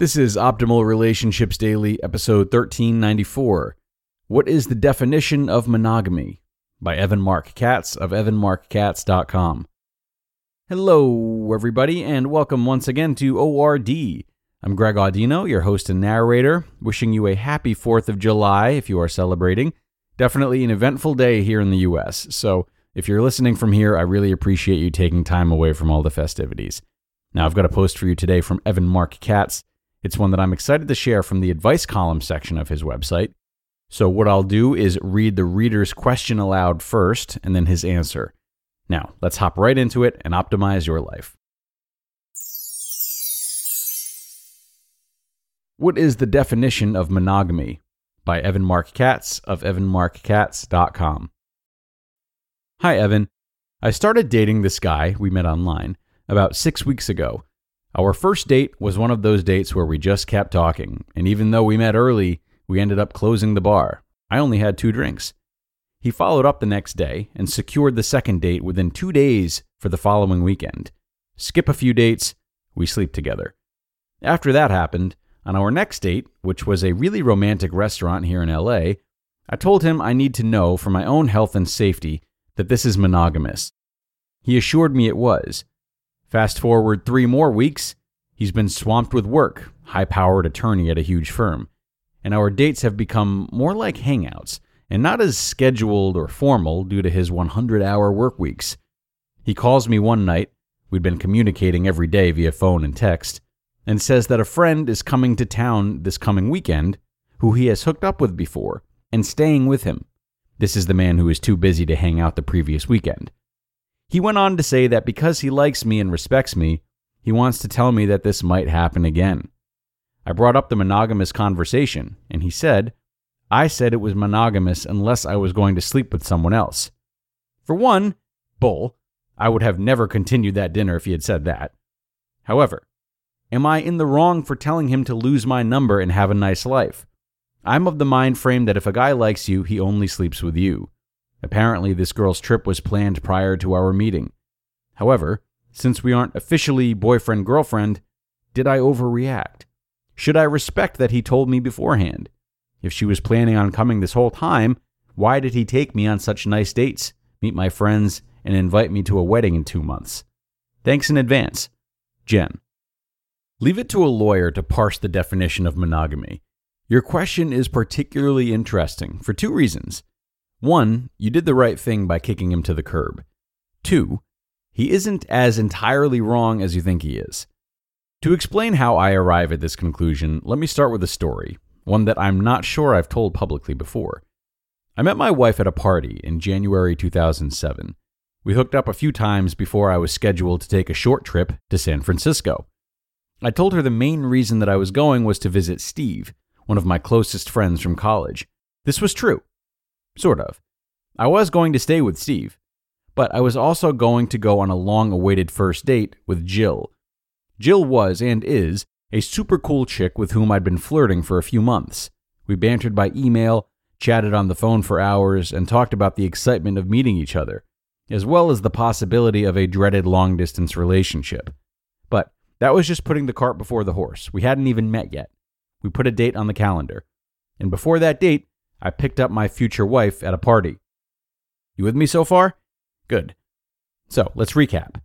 This is Optimal Relationships Daily, episode 1394. What is the definition of monogamy? By Evan Marc Katz of evanmarckatz.com. Hello, everybody, and welcome once again to ORD. I'm Greg Audino, your host and narrator, wishing you a happy 4th of July if you are celebrating. Definitely an eventful day here in the US, so if you're listening from here, I really appreciate you taking time away from all the festivities. Now, I've got a post for you today from Evan Marc Katz. It's one that I'm excited to share from the advice column section of his website. So, what I'll do is read the reader's question aloud first and then his answer. Now, let's hop right into it and optimize your life. What is the definition of monogamy? By Evan Marc Katz of evanmarckatz.com. Hi, Evan. I started dating this guy we met online about six weeks ago our first date was one of those dates where we just kept talking, and even though we met early, we ended up closing the bar. I only had two drinks. He followed up the next day and secured the second date within two days for the following weekend. Skip a few dates, we sleep together. After that happened, on our next date, which was a really romantic restaurant here in LA, I told him I need to know for my own health and safety that this is monogamous. He assured me it was, Fast forward three more weeks, he's been swamped with work, high powered attorney at a huge firm, and our dates have become more like hangouts and not as scheduled or formal due to his 100 hour work weeks. He calls me one night, we'd been communicating every day via phone and text, and says that a friend is coming to town this coming weekend who he has hooked up with before and staying with him. This is the man who was too busy to hang out the previous weekend. He went on to say that because he likes me and respects me, he wants to tell me that this might happen again. I brought up the monogamous conversation, and he said, I said it was monogamous unless I was going to sleep with someone else. For one, bull, I would have never continued that dinner if he had said that. However, am I in the wrong for telling him to lose my number and have a nice life? I'm of the mind frame that if a guy likes you, he only sleeps with you. Apparently, this girl's trip was planned prior to our meeting. However, since we aren't officially boyfriend girlfriend, did I overreact? Should I respect that he told me beforehand? If she was planning on coming this whole time, why did he take me on such nice dates, meet my friends, and invite me to a wedding in two months? Thanks in advance. Jen. Leave it to a lawyer to parse the definition of monogamy. Your question is particularly interesting for two reasons. One, you did the right thing by kicking him to the curb. Two, he isn't as entirely wrong as you think he is. To explain how I arrive at this conclusion, let me start with a story, one that I'm not sure I've told publicly before. I met my wife at a party in January 2007. We hooked up a few times before I was scheduled to take a short trip to San Francisco. I told her the main reason that I was going was to visit Steve, one of my closest friends from college. This was true. Sort of. I was going to stay with Steve, but I was also going to go on a long awaited first date with Jill. Jill was, and is, a super cool chick with whom I'd been flirting for a few months. We bantered by email, chatted on the phone for hours, and talked about the excitement of meeting each other, as well as the possibility of a dreaded long distance relationship. But that was just putting the cart before the horse. We hadn't even met yet. We put a date on the calendar. And before that date, I picked up my future wife at a party. You with me so far? Good. So let's recap.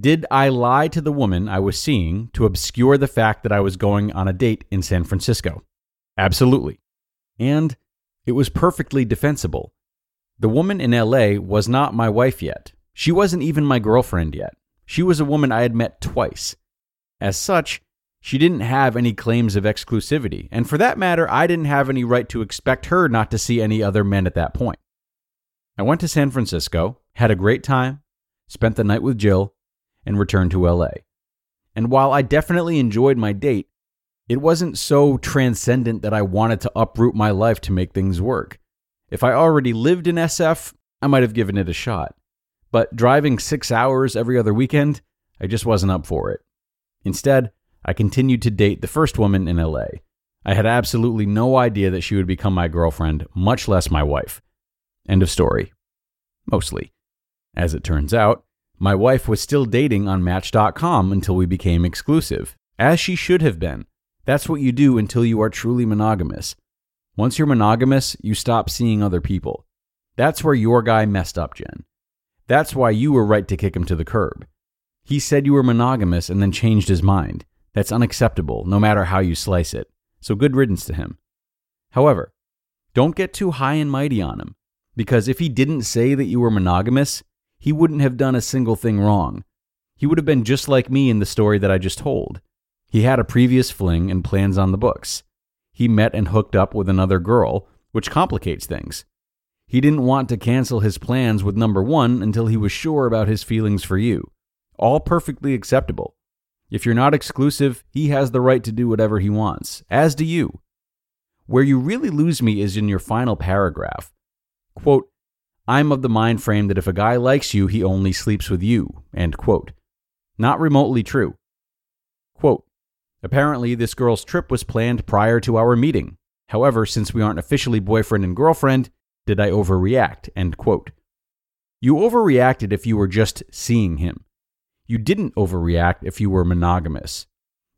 Did I lie to the woman I was seeing to obscure the fact that I was going on a date in San Francisco? Absolutely. And it was perfectly defensible. The woman in LA was not my wife yet. She wasn't even my girlfriend yet. She was a woman I had met twice. As such, she didn't have any claims of exclusivity, and for that matter, I didn't have any right to expect her not to see any other men at that point. I went to San Francisco, had a great time, spent the night with Jill, and returned to LA. And while I definitely enjoyed my date, it wasn't so transcendent that I wanted to uproot my life to make things work. If I already lived in SF, I might have given it a shot. But driving six hours every other weekend, I just wasn't up for it. Instead, I continued to date the first woman in LA. I had absolutely no idea that she would become my girlfriend, much less my wife. End of story. Mostly. As it turns out, my wife was still dating on Match.com until we became exclusive, as she should have been. That's what you do until you are truly monogamous. Once you're monogamous, you stop seeing other people. That's where your guy messed up, Jen. That's why you were right to kick him to the curb. He said you were monogamous and then changed his mind. That's unacceptable, no matter how you slice it. So good riddance to him. However, don't get too high and mighty on him, because if he didn't say that you were monogamous, he wouldn't have done a single thing wrong. He would have been just like me in the story that I just told. He had a previous fling and plans on the books. He met and hooked up with another girl, which complicates things. He didn't want to cancel his plans with number one until he was sure about his feelings for you. All perfectly acceptable. If you're not exclusive, he has the right to do whatever he wants, as do you. Where you really lose me is in your final paragraph. Quote, I'm of the mind frame that if a guy likes you, he only sleeps with you. End quote. Not remotely true. Quote, Apparently, this girl's trip was planned prior to our meeting. However, since we aren't officially boyfriend and girlfriend, did I overreact? End quote. You overreacted if you were just seeing him. You didn't overreact if you were monogamous.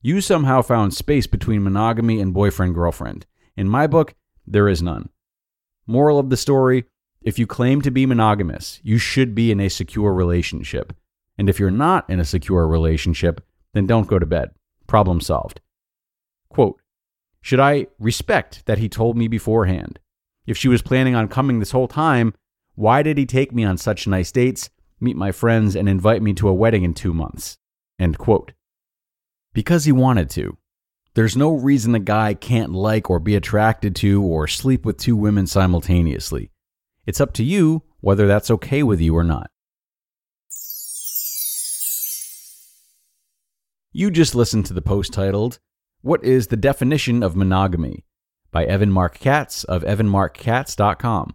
You somehow found space between monogamy and boyfriend girlfriend. In my book, there is none. Moral of the story if you claim to be monogamous, you should be in a secure relationship. And if you're not in a secure relationship, then don't go to bed. Problem solved. Quote Should I respect that he told me beforehand? If she was planning on coming this whole time, why did he take me on such nice dates meet my friends, and invite me to a wedding in two months. End quote. Because he wanted to. There's no reason a guy can't like or be attracted to or sleep with two women simultaneously. It's up to you whether that's okay with you or not. You just listened to the post titled, What is the Definition of Monogamy? by Evan Marc Katz of evanmarckatz.com.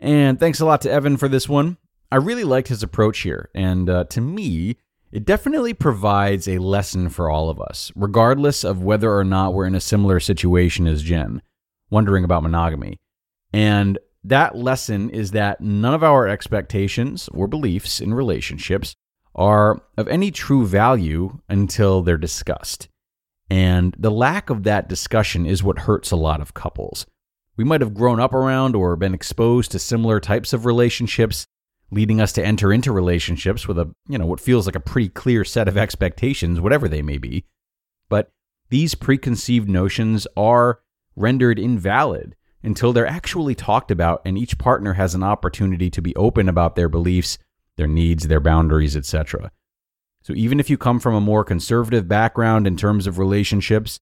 And thanks a lot to Evan for this one. I really liked his approach here, and uh, to me, it definitely provides a lesson for all of us, regardless of whether or not we're in a similar situation as Jen, wondering about monogamy. And that lesson is that none of our expectations or beliefs in relationships are of any true value until they're discussed. And the lack of that discussion is what hurts a lot of couples. We might have grown up around or been exposed to similar types of relationships, leading us to enter into relationships with a, you know, what feels like a pretty clear set of expectations, whatever they may be. But these preconceived notions are rendered invalid until they're actually talked about and each partner has an opportunity to be open about their beliefs, their needs, their boundaries, etc. So even if you come from a more conservative background in terms of relationships,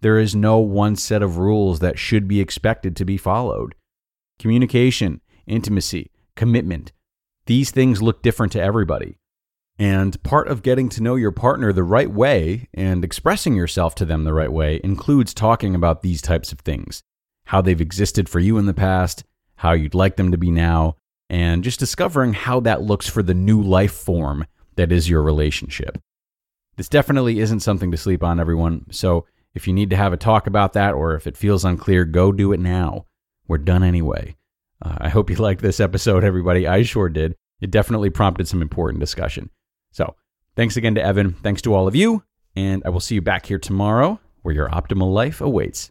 There is no one set of rules that should be expected to be followed. Communication, intimacy, commitment, these things look different to everybody. And part of getting to know your partner the right way and expressing yourself to them the right way includes talking about these types of things how they've existed for you in the past, how you'd like them to be now, and just discovering how that looks for the new life form that is your relationship. This definitely isn't something to sleep on, everyone. So if you need to have a talk about that or if it feels unclear, go do it now. We're done anyway. Uh, I hope you liked this episode, everybody. I sure did. It definitely prompted some important discussion. So thanks again to Evan. Thanks to all of you. And I will see you back here tomorrow where your optimal life awaits.